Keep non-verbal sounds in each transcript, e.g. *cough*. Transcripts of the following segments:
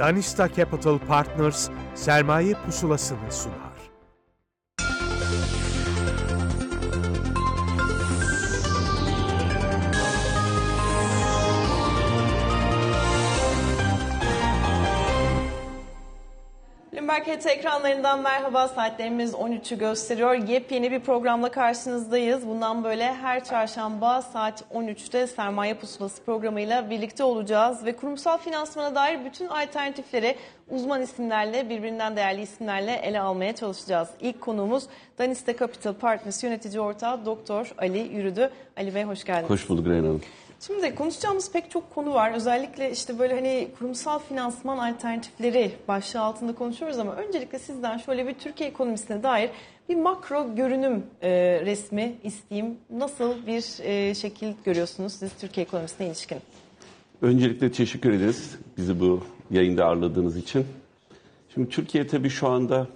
Danista Capital Partners sermaye pusulasını sunar. HT ekranlarından merhaba. Saatlerimiz 13'ü gösteriyor. Yepyeni bir programla karşınızdayız. Bundan böyle her çarşamba saat 13'te Sermaye Pusulası programıyla birlikte olacağız. Ve kurumsal finansmana dair bütün alternatifleri uzman isimlerle, birbirinden değerli isimlerle ele almaya çalışacağız. İlk konuğumuz Daniste Capital Partners yönetici ortağı Doktor Ali Yürüdü. Ali Bey hoş geldiniz. Hoş bulduk Reyna Hanım. Şimdi konuşacağımız pek çok konu var. Özellikle işte böyle hani kurumsal finansman alternatifleri başlığı altında konuşuyoruz ama öncelikle sizden şöyle bir Türkiye ekonomisine dair bir makro görünüm e, resmi isteyeyim. Nasıl bir e, şekil görüyorsunuz siz Türkiye ekonomisine ilişkin? Öncelikle teşekkür ederiz bizi bu yayında ağırladığınız için. Şimdi Türkiye tabii şu anda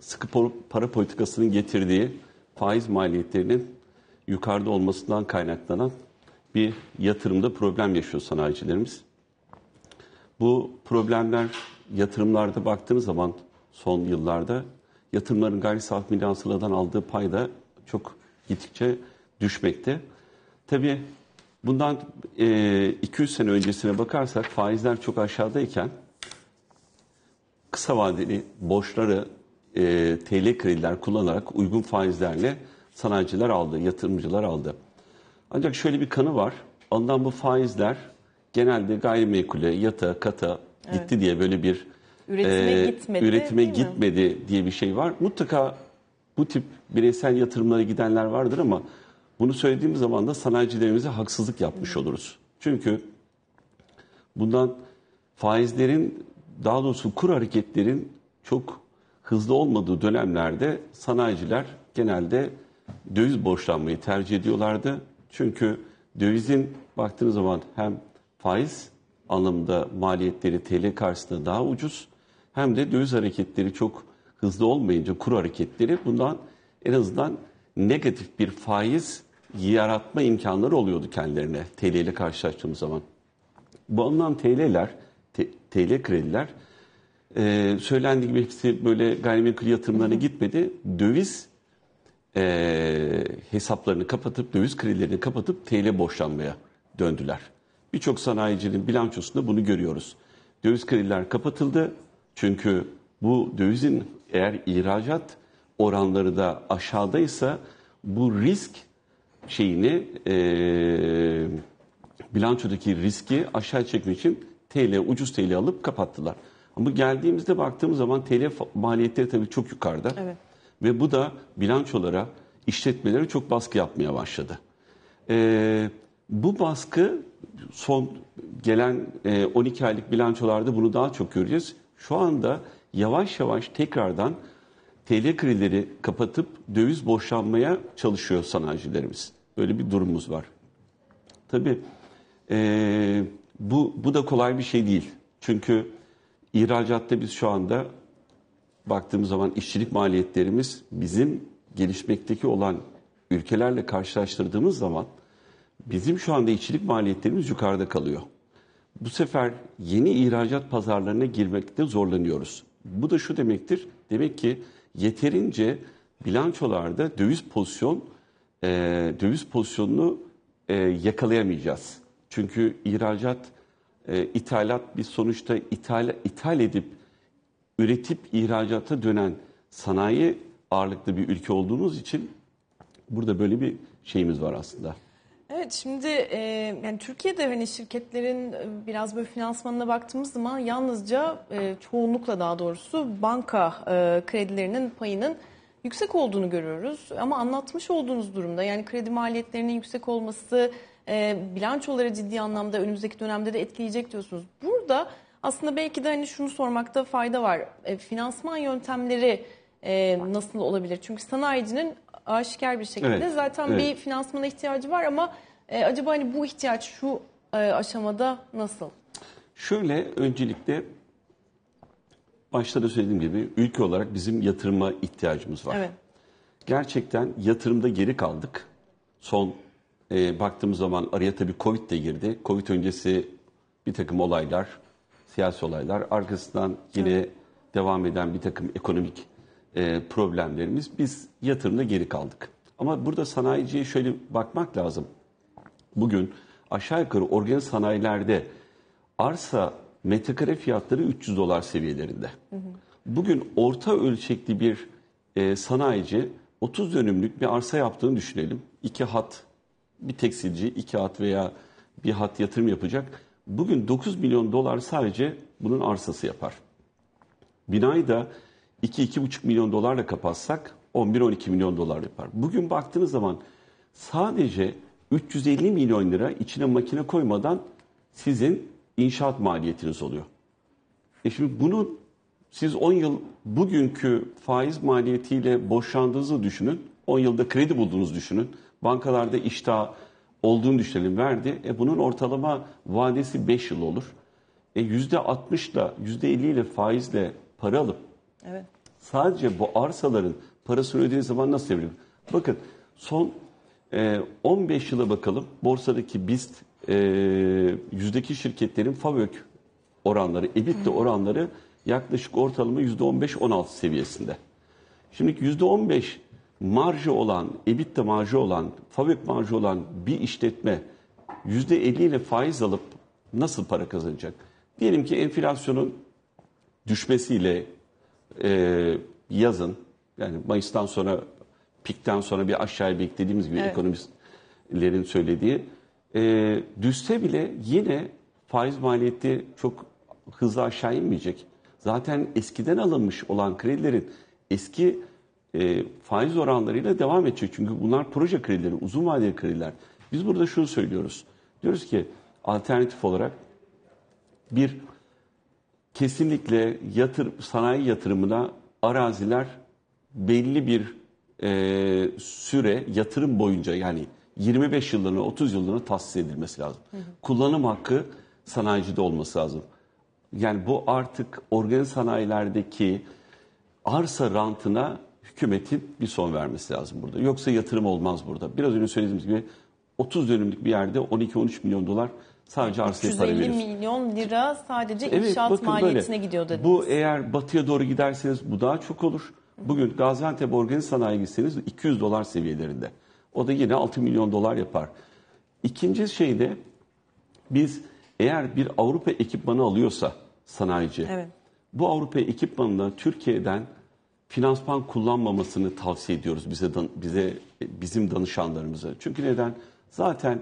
sıkı para politikasının getirdiği faiz maliyetlerinin yukarıda olmasından kaynaklanan bir yatırımda problem yaşıyor sanayicilerimiz. Bu problemler yatırımlarda baktığınız zaman son yıllarda yatırımların gayri safi milli hasıladan aldığı pay da çok gittikçe düşmekte. Tabii bundan e, 200 sene öncesine bakarsak faizler çok aşağıdayken kısa vadeli borçları e, TL krediler kullanarak uygun faizlerle sanayiciler aldı, yatırımcılar aldı. Ancak şöyle bir kanı var. Ondan bu faizler genelde gayrimenkule, yata, kata gitti evet. diye böyle bir üretime e, gitmedi, üretime gitmedi mi? diye bir şey var. Mutlaka bu tip bireysel yatırımlara gidenler vardır ama bunu söylediğimiz zaman da sanayicilerimize haksızlık yapmış oluruz. Çünkü bundan faizlerin daha doğrusu kur hareketlerin çok hızlı olmadığı dönemlerde sanayiciler genelde döviz borçlanmayı tercih ediyorlardı. Çünkü dövizin baktığınız zaman hem faiz anlamında maliyetleri TL karşısında daha ucuz hem de döviz hareketleri çok hızlı olmayınca kur hareketleri bundan en azından negatif bir faiz yaratma imkanları oluyordu kendilerine TL ile karşılaştığımız zaman. Bu alınan TL'ler, TL krediler e, söylendiği gibi hepsi böyle gayrimenkul yatırımlarına gitmedi. Döviz e, hesaplarını kapatıp, döviz kredilerini kapatıp TL borçlanmaya döndüler. Birçok sanayicinin bilançosunda bunu görüyoruz. Döviz krediler kapatıldı. Çünkü bu dövizin eğer ihracat oranları da aşağıdaysa bu risk şeyini e, bilançodaki riski aşağı çekmek için TL, ucuz TL alıp kapattılar. Ama geldiğimizde baktığımız zaman TL maliyetleri tabii çok yukarıda. Evet. Ve bu da bilançolara, işletmelere çok baskı yapmaya başladı. Ee, bu baskı son gelen e, 12 aylık bilançolarda bunu daha çok göreceğiz. Şu anda yavaş yavaş tekrardan TL kredileri kapatıp döviz boşanmaya çalışıyor sanayicilerimiz. Böyle bir durumumuz var. Tabii e, bu, bu da kolay bir şey değil. Çünkü ihracatta biz şu anda baktığımız zaman işçilik maliyetlerimiz bizim gelişmekteki olan ülkelerle karşılaştırdığımız zaman bizim şu anda işçilik maliyetlerimiz yukarıda kalıyor. Bu sefer yeni ihracat pazarlarına girmekte zorlanıyoruz. Bu da şu demektir. Demek ki yeterince bilançolarda döviz pozisyon e, döviz pozisyonunu e, yakalayamayacağız. Çünkü ihracat, e, ithalat bir sonuçta ithal, ithal edip üretip ihracata dönen sanayi ağırlıklı bir ülke olduğumuz için burada böyle bir şeyimiz var aslında. Evet şimdi e, yani Türkiye'de hani şirketlerin e, biraz böyle finansmanına baktığımız zaman yalnızca e, çoğunlukla daha doğrusu banka e, kredilerinin payının yüksek olduğunu görüyoruz. Ama anlatmış olduğunuz durumda yani kredi maliyetlerinin yüksek olması e, bilançoları ciddi anlamda önümüzdeki dönemde de etkileyecek diyorsunuz. Burada aslında belki de hani şunu sormakta fayda var. E, finansman yöntemleri e, nasıl olabilir? Çünkü sanayicinin aşikar bir şekilde evet, zaten evet. bir finansmana ihtiyacı var ama e, acaba hani bu ihtiyaç şu e, aşamada nasıl? Şöyle öncelikle başta da söylediğim gibi ülke olarak bizim yatırıma ihtiyacımız var. Evet. Gerçekten yatırımda geri kaldık. Son e, baktığımız zaman araya tabii Covid de girdi. Covid öncesi bir takım olaylar, siyasi olaylar, arkasından yine devam eden bir takım ekonomik e, problemlerimiz biz yatırımda geri kaldık. Ama burada sanayiciye şöyle bakmak lazım. Bugün aşağı yukarı organik sanayilerde arsa metrekare fiyatları 300 dolar seviyelerinde. Bugün orta ölçekli bir e, sanayici 30 dönümlük bir arsa yaptığını düşünelim. İki hat, bir tekstilci iki hat veya bir hat yatırım yapacak. Bugün 9 milyon dolar sadece bunun arsası yapar. Binayı da 2-2,5 milyon dolarla kapatsak 11-12 milyon dolar yapar. Bugün baktığınız zaman sadece 350 milyon lira içine makine koymadan sizin inşaat maliyetiniz oluyor. E şimdi bunun siz 10 yıl bugünkü faiz maliyetiyle boşandığınızı düşünün. 10 yılda kredi bulduğunuzu düşünün. Bankalarda iştah olduğunu düşünelim verdi. E bunun ortalama vadesi 5 yıl olur. E %60 ile %50 ile faizle para alıp Evet. sadece bu arsaların parasını ödediği zaman nasıl çeviriyor? Bakın son e, 15 yıla bakalım. Borsadaki BIST e, yüzdeki şirketlerin FAVÖK oranları, EBITDA oranları yaklaşık ortalama %15-16 seviyesinde. Şimdi %15 marjı olan, EBITDA marjı olan, FAVÖK marjı olan bir işletme %50 ile faiz alıp nasıl para kazanacak? Diyelim ki enflasyonun düşmesiyle e, yazın yani Mayıs'tan sonra pikten sonra bir aşağıya beklediğimiz gibi Evet. ekonomistlerin söylediği e, düşse bile yine faiz maliyeti çok hızlı aşağı inmeyecek. Zaten eskiden alınmış olan kredilerin eski e, faiz oranlarıyla devam edecek. Çünkü bunlar proje kredileri, uzun vadeli krediler. Biz burada şunu söylüyoruz. Diyoruz ki alternatif olarak bir kesinlikle yatır, sanayi yatırımına araziler belli bir e, süre yatırım boyunca yani 25 yıllığına 30 yıllığına tahsis edilmesi lazım. Kullanım hakkı sanayicide olması lazım. Yani bu artık organik sanayilerdeki arsa rantına hükümetin bir son vermesi lazım burada. Yoksa yatırım olmaz burada. Biraz önce söylediğimiz gibi 30 dönümlük bir yerde 12-13 milyon dolar sadece arsaya para 350 veriyorsun. milyon lira sadece Evet, inşaat bakın maliyetine böyle. gidiyor dediniz. Bu eğer batıya doğru giderseniz bu daha çok olur. Bugün Gaziantep organik sanayi gitseniz 200 dolar seviyelerinde. O da yine 6 milyon dolar yapar. İkinci şey de biz eğer bir Avrupa ekipmanı alıyorsa sanayici Evet. bu Avrupa ekipmanına Türkiye'den finansman kullanmamasını tavsiye ediyoruz bize bize bizim danışanlarımıza. Çünkü neden? Zaten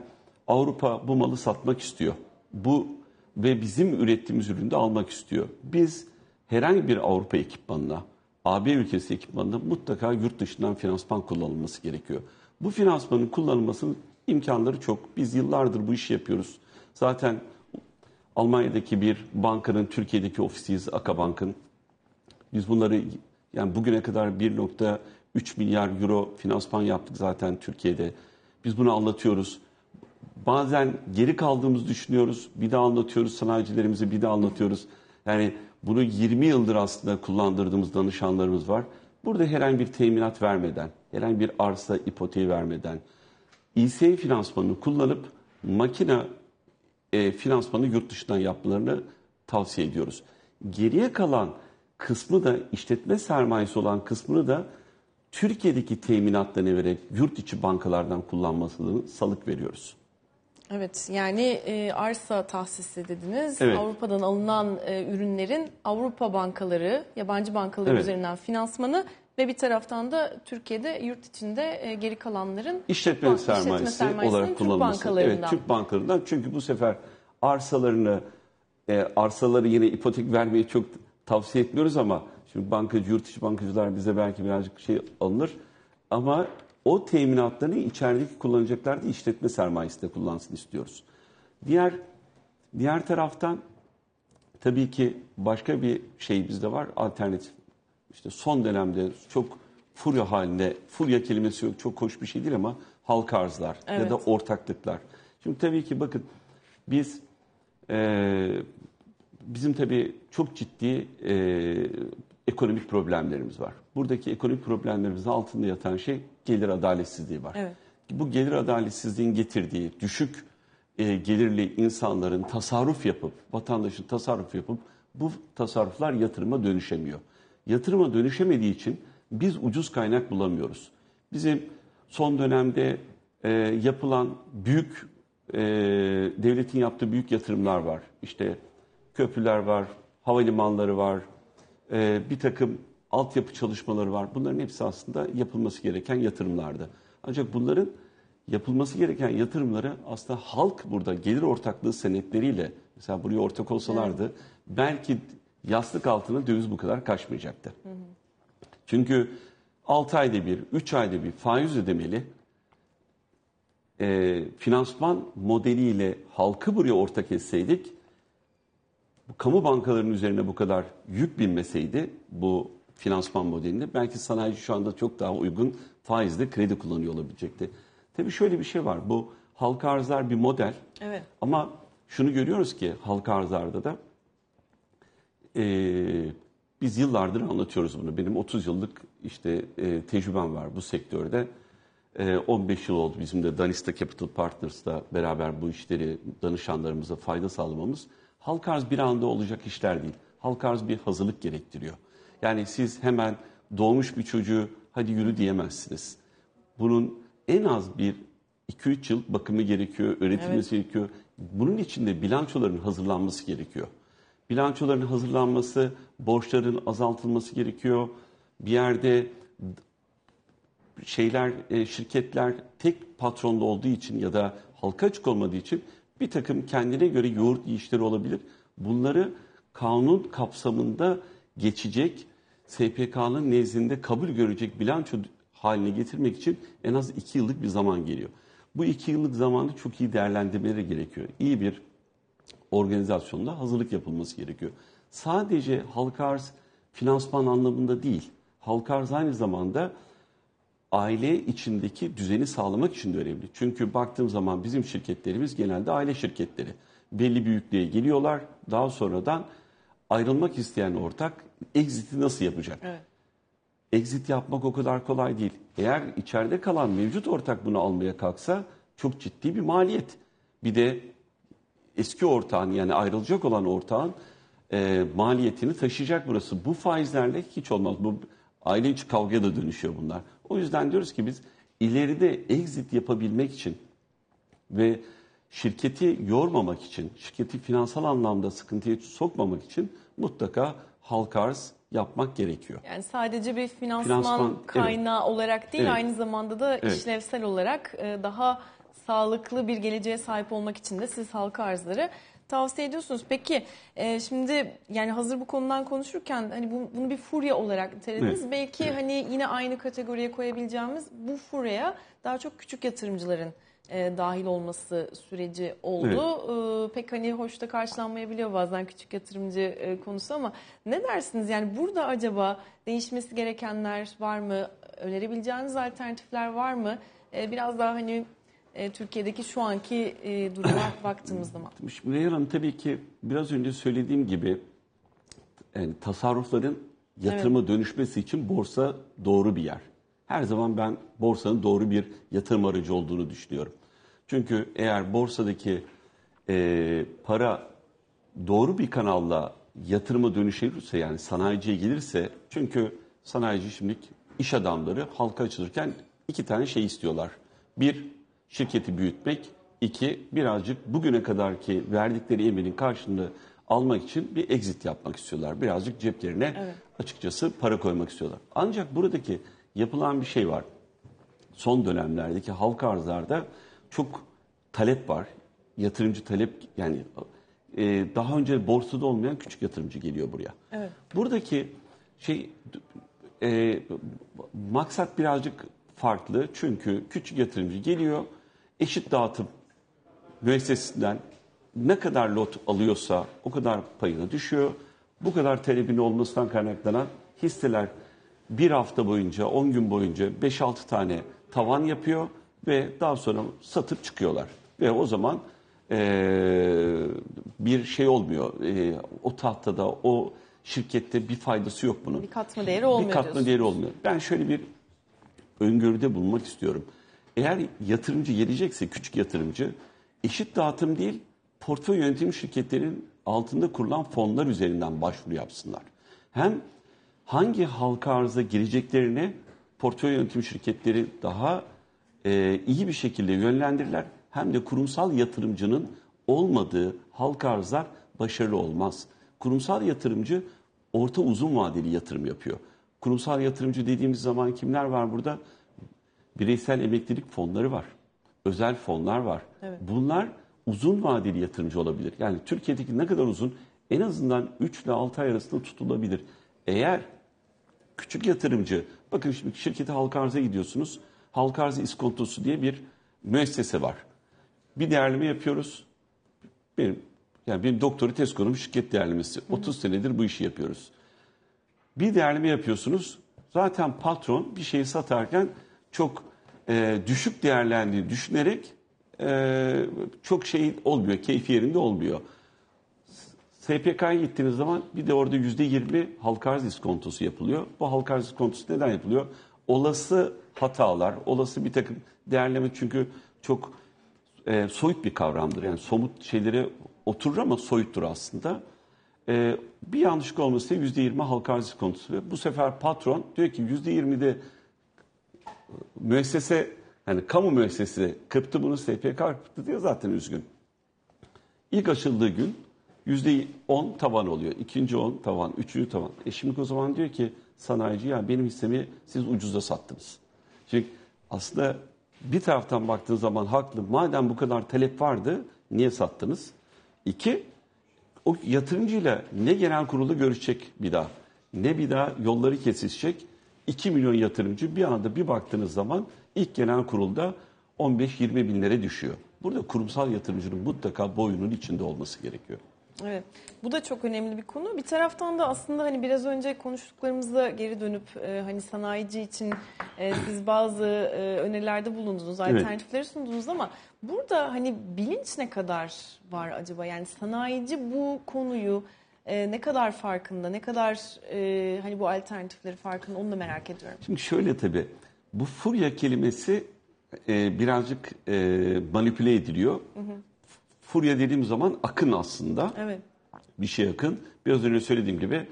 Avrupa bu malı satmak istiyor. Bu ve bizim ürettiğimiz ürünü de almak istiyor. Biz herhangi bir Avrupa ekipmanına, AB ülkesi ekipmanına mutlaka yurt dışından finansman kullanılması gerekiyor. Bu finansmanın kullanılmasının imkanları çok. Biz yıllardır bu işi yapıyoruz. Zaten Almanya'daki bir bankanın Türkiye'deki ofisiyiz Akabank'ın. Biz bunları yani bugüne kadar 1.3 milyar euro finansman yaptık zaten Türkiye'de. Biz bunu anlatıyoruz. Bazen geri kaldığımızı düşünüyoruz. Bir daha anlatıyoruz sanayicilerimize bir daha anlatıyoruz. Yani bunu 20 yıldır aslında kullandırdığımız danışanlarımız var. Burada herhangi bir teminat vermeden, herhangi bir arsa ipoteği vermeden İSE finansmanını kullanıp makine e, finansmanı yurt dışından yapmalarını tavsiye ediyoruz. Geriye kalan kısmı da işletme sermayesi olan kısmını da Türkiye'deki teminatlarını vererek yurt içi bankalardan kullanmasını salık veriyoruz. Evet yani e, arsa tahsisi dediniz. Evet. Avrupa'dan alınan e, ürünlerin Avrupa bankaları, yabancı bankalar Evet. üzerinden finansmanı ve bir taraftan da Türkiye'de yurt içinde e, geri kalanların İşletme bank- sermayesi, sermayesinin olarak Türk kullanılması. bankalarından. Evet, Türk bankalarından. Çünkü bu sefer arsalarını e, arsaları yine ipotek vermeyi çok tavsiye etmiyoruz ama şimdi bankacı, yurt içi bankacılar bize belki birazcık şey alınır. Ama o teminatlarını içerideki kullanacaklar da işletme sermayesi de kullansın istiyoruz. Diğer diğer taraftan tabii ki başka bir şey bizde var alternatif. İşte son dönemde çok furya halinde, furya kelimesi yok, çok hoş bir şey değil ama halka arzlar ya Evet. da ortaklıklar. Şimdi tabii ki bakın biz eee, bizim tabii çok ciddi eee, ekonomik problemlerimiz var. Buradaki ekonomik problemlerimizin altında yatan şey gelir adaletsizliği var. Evet. Bu gelir adaletsizliğin getirdiği düşük e, gelirli insanların tasarruf yapıp, vatandaşın tasarruf yapıp bu tasarruflar yatırıma dönüşemiyor. Yatırıma dönüşemediği için biz ucuz kaynak bulamıyoruz. Bizim son dönemde e, yapılan büyük e, devletin yaptığı büyük yatırımlar var. İşte köprüler var, havalimanları var, e, bir takım altyapı çalışmaları var. Bunların hepsi aslında yapılması gereken yatırımlardı. Ancak bunların yapılması gereken yatırımları aslında halk burada gelir ortaklığı senetleriyle mesela buraya ortak olsalardı belki yastık altına döviz bu kadar kaçmayacaktı. Çünkü 6 ayda bir, 3 ayda bir faiz ödemeli e, finansman modeliyle halkı buraya ortak etseydik, bu kamu bankalarının üzerine bu kadar yük binmeseydi bu finansman modelinde belki sanayici şu anda çok daha uygun faizle kredi kullanıyor olabilecekti. Tabii şöyle bir şey var. Bu halka arzlar bir model. Evet. Ama şunu görüyoruz ki halka arzlarda da e, biz yıllardır anlatıyoruz bunu. Benim 30 yıllık işte e, tecrübem var bu sektörde. E, 15 yıl oldu bizim de Danista Capital Partners'la beraber bu işleri danışanlarımıza fayda sağlamamız. Halka arz bir anda olacak işler değil. Halka arz bir hazırlık gerektiriyor. Yani siz hemen doğmuş bir çocuğu hadi yürü diyemezsiniz. Bunun en az bir 2-3 yıl bakımı gerekiyor, öğretilmesi gerekiyor. Bunun için de bilançoların hazırlanması gerekiyor. Bilançoların hazırlanması, borçların azaltılması gerekiyor. Bir yerde şeyler, e, şirketler tek patronda olduğu için ya da halka açık olmadığı için bir takım kendine göre yoğurt yiyişleri olabilir. Bunları kanun kapsamında geçecek, SPK'nın nezdinde kabul görecek bilanço haline getirmek için en az iki yıllık bir zaman geliyor. Bu iki yıllık zamanı çok iyi değerlendirmeleri gerekiyor. İyi bir organizasyonla hazırlık yapılması gerekiyor. Sadece halka arz finansman anlamında değil, halka arz aynı zamanda aile içindeki düzeni sağlamak için de önemli. Çünkü baktığım zaman bizim şirketlerimiz genelde aile şirketleri. Belli büyüklüğe geliyorlar. Daha sonradan ayrılmak isteyen ortak exit'i nasıl yapacak? Evet. Exit yapmak o kadar kolay değil. Eğer içeride kalan mevcut ortak bunu almaya kalksa çok ciddi bir maliyet. Bir de eski ortağın yani ayrılacak olan ortağın e, maliyetini taşıyacak burası. Bu faizlerle hiç olmaz. Bu aile içi kavgaya da dönüşüyor bunlar. O yüzden diyoruz ki biz ileride exit yapabilmek için ve şirketi yormamak için, şirketi finansal anlamda sıkıntıya sokmamak için mutlaka halka arz yapmak gerekiyor. Yani sadece bir finansman, Finansman, kaynağı olarak değil Evet. aynı zamanda da Evet. işlevsel olarak e, daha sağlıklı bir geleceğe sahip olmak için de siz halka arzları tavsiye ediyorsunuz. Peki e, şimdi yani hazır bu konudan konuşurken hani bu- bunu bir furya olarak nitelediniz. Evet. Belki Evet. hani yine aynı kategoriye koyabileceğimiz bu furyaya daha çok küçük yatırımcıların e, dahil olması süreci oldu. E, pek hani hoş da karşılanmayabiliyor bazen küçük yatırımcı e, konusu ama ne dersiniz? Yani burada acaba değişmesi gerekenler var mı? Önerebileceğiniz alternatifler var mı? E, biraz daha hani e, Türkiye'deki şu anki e, duruma *coughs* baktığımız zaman. Şimdi Hanım tabii ki biraz önce söylediğim gibi yani tasarrufların yatırıma dönüşmesi için borsa doğru bir yer. Her zaman ben borsanın doğru bir yatırım aracı olduğunu düşünüyorum. Çünkü eğer borsadaki e, para doğru bir kanalla yatırıma dönüşürse yani sanayiciye gelirse çünkü sanayici şimdi iş adamları halka açılırken iki tane şey istiyorlar. Bir, şirketi büyütmek. iki birazcık bugüne kadarki verdikleri eminin karşılığını almak için bir exit yapmak istiyorlar. Birazcık ceplerine açıkçası para koymak istiyorlar. Ancak buradaki yapılan bir şey var son dönemlerdeki halka arzlarda çok talep var. Yatırımcı talep yani e, daha önce borsada olmayan küçük yatırımcı geliyor buraya. Evet. Buradaki şey e, maksat birazcık farklı çünkü küçük yatırımcı geliyor eşit dağıtım müessesinden ne kadar lot alıyorsa o kadar payına düşüyor. Bu kadar talebin olmasından kaynaklanan hisseler bir hafta boyunca, 10 gün boyunca 5-6 tane tavan yapıyor ve daha sonra satıp çıkıyorlar. Ve o zaman eee, bir şey olmuyor. Eee, o tahtada, o şirkette bir faydası yok bunun. Bir katma değeri olmuyor Bir katma diyorsunuz. değeri olmuyor. Ben şöyle bir öngörüde bulunmak istiyorum. Eğer yatırımcı gelecekse küçük yatırımcı eşit dağıtım değil, portföy yönetim şirketlerinin altında kurulan fonlar üzerinden başvuru yapsınlar. Hem hangi halka arıza gireceklerine portföy yönetim şirketleri daha e, iyi bir şekilde yönlendirirler. Hem de kurumsal yatırımcının olmadığı halka arzlar başarılı olmaz. Kurumsal yatırımcı orta uzun vadeli yatırım yapıyor. Kurumsal yatırımcı dediğimiz zaman kimler var burada? Bireysel emeklilik fonları var. Özel fonlar var. Evet. Bunlar uzun vadeli yatırımcı olabilir. Yani Türkiye'deki ne kadar uzun? En azından 3 ile 6 ay arasında tutulabilir. Eğer küçük yatırımcı, bakın şimdi şirkete halka arza gidiyorsunuz. Halka arz iskontosu diye bir müessese var. Bir değerleme yapıyoruz. Benim yani benim doktori konum şirket değerlemesi. 30 senedir bu işi yapıyoruz. Bir değerleme yapıyorsunuz. Zaten patron bir şeyi satarken çok e, düşük değerlendiğini düşünerek e, çok şey olmuyor, keyfi yerinde olmuyor. SPK'ya gittiğiniz zaman bir de orada %20 halka arz iskontosu yapılıyor. Bu halka arz iskontosu neden yapılıyor? Olası hatalar, olası bir takım değerleme çünkü çok e, soyut bir kavramdır. Yani somut şeylere oturur ama soyuttur aslında. E, bir yanlışlık olması %20 halka arz iskontosu. Bu sefer patron diyor ki %20'de müessese yani kamu müessesesi kırptı bunu SPK kırptı diyor zaten üzgün. İlk açıldığı gün yüzde on tavan oluyor. İkinci on tavan, üçüncü tavan. E şimdi o zaman diyor ki sanayici ya benim hissemi siz ucuza sattınız. Çünkü aslında bir taraftan baktığın zaman haklı. Madem bu kadar talep vardı niye sattınız? İki, o yatırımcıyla ne genel kurulu görüşecek bir daha ne bir daha yolları kesişecek. 2 milyon yatırımcı bir anda bir baktığınız zaman ilk genel kurulda 15-20 binlere düşüyor. Burada kurumsal yatırımcının mutlaka boyunun içinde olması gerekiyor. Evet. Bu da çok önemli bir konu. Bir taraftan da aslında hani biraz önce konuştuklarımıza geri dönüp e, hani sanayici için e, siz *clears throat* bazı e, önerilerde bulundunuz, Evet. alternatifleri sundunuz ama burada hani bilinç ne kadar var acaba? Yani sanayici bu konuyu e, ne kadar farkında, ne kadar e, hani bu alternatifleri farkında onu da merak ediyorum. Şimdi şöyle tabii bu furya kelimesi e, birazcık e, manipüle ediliyor. Furya dediğim zaman akın aslında. Evet. bir şey akın. Biraz önce söylediğim gibi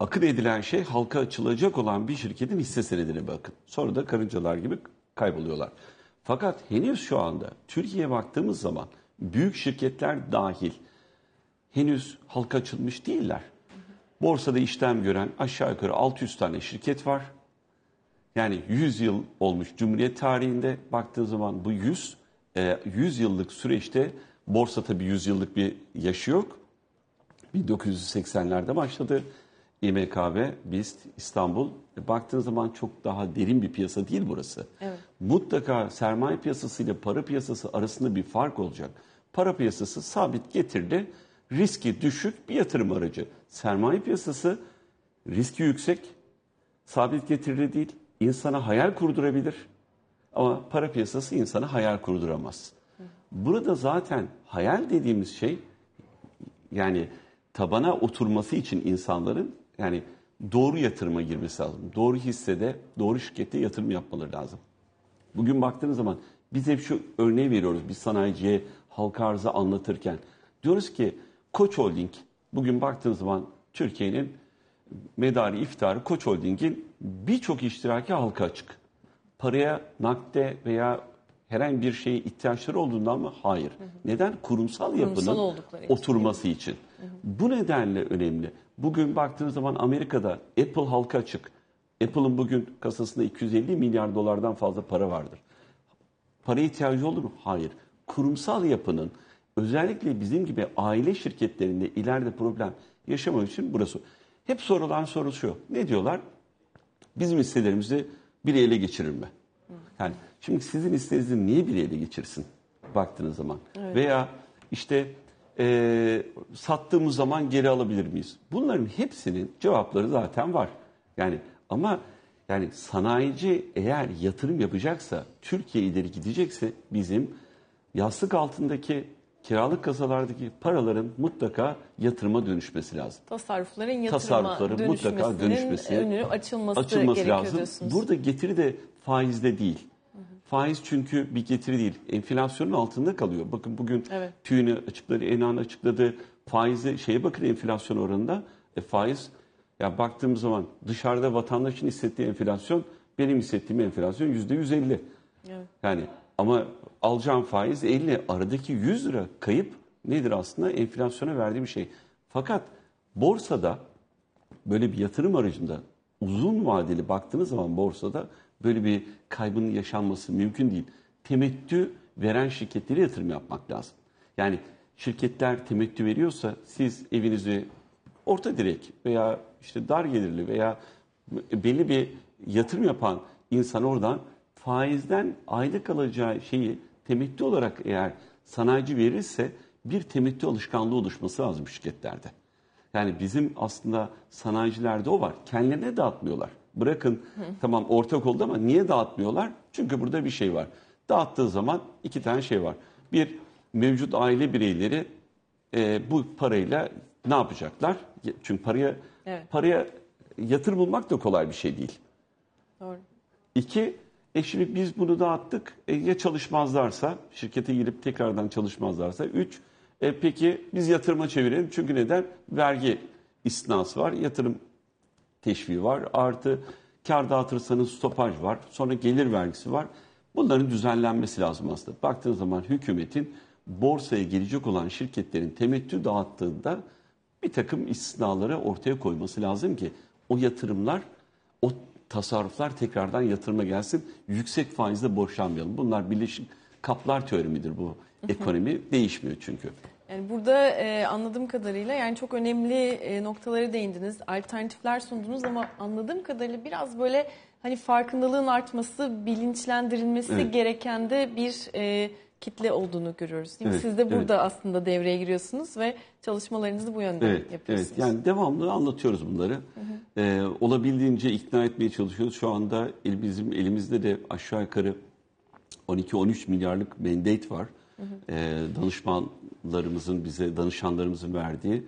akın edilen şey halka açılacak olan bir şirketin hisse senedine bakın. Sonra da karıncalar gibi kayboluyorlar. Fakat henüz şu anda Türkiye'ye baktığımız zaman büyük şirketler dahil henüz halka açılmış değiller. Borsada işlem gören aşağı yukarı 600 tane şirket var. Yani 100 yıl olmuş Cumhuriyet tarihinde baktığı zaman bu 100 e, 100 yıllık süreçte borsa tabii 100 yıllık bir yaşı yok. 1980'lerde başladı. İMKB, BIST, İstanbul. E, Baktığın zaman çok daha derin bir piyasa değil burası. Evet. Mutlaka sermaye piyasası ile para piyasası arasında bir fark olacak. Para piyasası sabit getirili, riski düşük bir yatırım aracı. Sermaye piyasası riski yüksek, sabit getirili değil, insana hayal kurdurabilir. Ama para piyasası insana hayal kurduramaz. Burada zaten hayal dediğimiz şey yani tabana oturması için insanların yani doğru yatırıma girmesi lazım. Doğru hissede, doğru şirkette yatırım yapmaları lazım. Bugün baktığınız zaman biz hep şu örneği veriyoruz biz sanayiciye halka arzı anlatırken. Diyoruz ki Koç Holding bugün baktığınız zaman Türkiye'nin medarı iftarı Koç Holding'in birçok iştiraki halka açık. Paraya, nakde veya herhangi bir şeye ihtiyaçları olduğundan mı? Hayır. Neden? Kurumsal yapının oldukları için. oturması için. Bu nedenle önemli. Bugün baktığınız zaman Amerika'da Apple halka açık. Apple'ın bugün kasasında 250 milyar dolardan fazla para vardır. Paraya ihtiyacı olur mu? Hayır. Kurumsal yapının özellikle bizim gibi aile şirketlerinde ileride problem yaşamak için burası. Hep sorulan soru şu. Ne diyorlar? Bizim hisselerimizi biri ele geçirir mi? Yani şimdi sizin hissenizi niye biri ele geçirsin baktığınız zaman? Veya işte e, sattığımız zaman geri alabilir miyiz? Bunların hepsinin cevapları zaten var. Yani ama yani sanayici eğer yatırım yapacaksa, Türkiye ileri gidecekse bizim yastık altındaki kiralık kasalardaki paraların mutlaka yatırıma dönüşmesi lazım. Tasarrufların yatırıma Tasarrufların mutlaka dönüşmesi, önü açılması, açılması gerekiyor lazım. diyorsunuz. Burada getiri de faizde değil. Faiz çünkü bir getiri değil. Enflasyonun altında kalıyor. Bakın bugün Evet. TÜİ'ni açıkladı, Enan açıkladı. Faize şeye bakın enflasyon oranında. E, faiz ya baktığımız zaman dışarıda vatandaşın hissettiği enflasyon benim hissettiğim enflasyon yüzde 150. Evet. Yani ama alacağım faiz 50. Aradaki 100 lira kayıp nedir aslında? Enflasyona verdiği bir şey. Fakat borsada böyle bir yatırım aracında uzun vadeli baktığınız zaman borsada böyle bir kaybın yaşanması mümkün değil. Temettü veren şirketlere yatırım yapmak lazım. Yani şirketler temettü veriyorsa siz evinizi orta direk veya işte dar gelirli veya belli bir yatırım yapan insan oradan faizden aylık alacağı şeyi temettü olarak eğer sanayici verirse bir temettü alışkanlığı oluşması lazım şirketlerde. Yani bizim aslında sanayicilerde o var. Kendilerine dağıtmıyorlar. Bırakın tamam ortak oldu ama niye dağıtmıyorlar? Çünkü burada bir şey var. Dağıttığı zaman iki tane şey var. Bir, mevcut aile bireyleri e, bu parayla ne yapacaklar? Çünkü paraya Evet. paraya yatırım bulmak da kolay bir şey değil. Doğru. İki, e şimdi biz bunu dağıttık. E ya çalışmazlarsa, şirkete girip tekrardan çalışmazlarsa. Üç, e peki biz yatırıma çevirelim. Çünkü neden? Vergi istinası var, yatırım teşviği var. Artı kar dağıtırsanız stopaj var. Sonra gelir vergisi var. Bunların düzenlenmesi lazım aslında. Baktığınız zaman hükümetin borsaya gelecek olan şirketlerin temettü dağıttığında bir takım istisnaları ortaya koyması lazım ki o yatırımlar, tasarruflar tekrardan yatırıma gelsin. Yüksek faizle borçlanmayalım. Bunlar birleşik kaplar teoremidir bu. Ekonomi değişmiyor çünkü. Yani burada e, anladığım kadarıyla yani çok önemli e, noktalara değindiniz. Alternatifler sundunuz ama anladığım kadarıyla biraz böyle hani farkındalığın artması, bilinçlendirilmesi Evet. gereken de bir e, kitle olduğunu görüyoruz. Değil mi? Evet, Siz de burada evet. aslında devreye giriyorsunuz ve çalışmalarınızı bu yönde Evet, yapıyorsunuz. evet. Yani devamlı anlatıyoruz bunları. Ee, olabildiğince ikna etmeye çalışıyoruz. Şu anda el, bizim elimizde de aşağı yukarı 12-13 milyarlık mandate var. Ee, danışmanlarımızın bize, danışanlarımızın verdiği.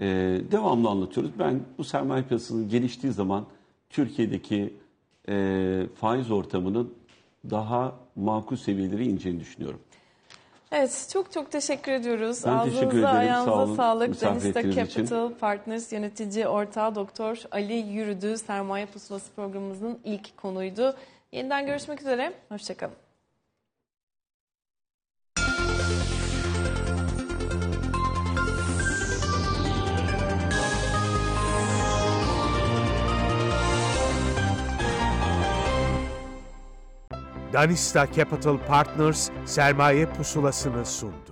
Ee, devamlı anlatıyoruz. Ben bu sermaye piyasasının geliştiği zaman Türkiye'deki e, faiz ortamının daha makul seviyelere ineceğini düşünüyorum. Evet, çok çok teşekkür ediyoruz. Ben Ağzınıza, teşekkür ederim. ayağınıza Sağ olun. sağlık. Danista ettiğiniz için. Capital Partners yönetici ortağı Doktor Ali Yürüdü Sermaye Pusulası programımızın ilk konuydu. Yeniden görüşmek üzere. Hoşçakalın. Danista Capital Partners sermaye pusulasını sundu.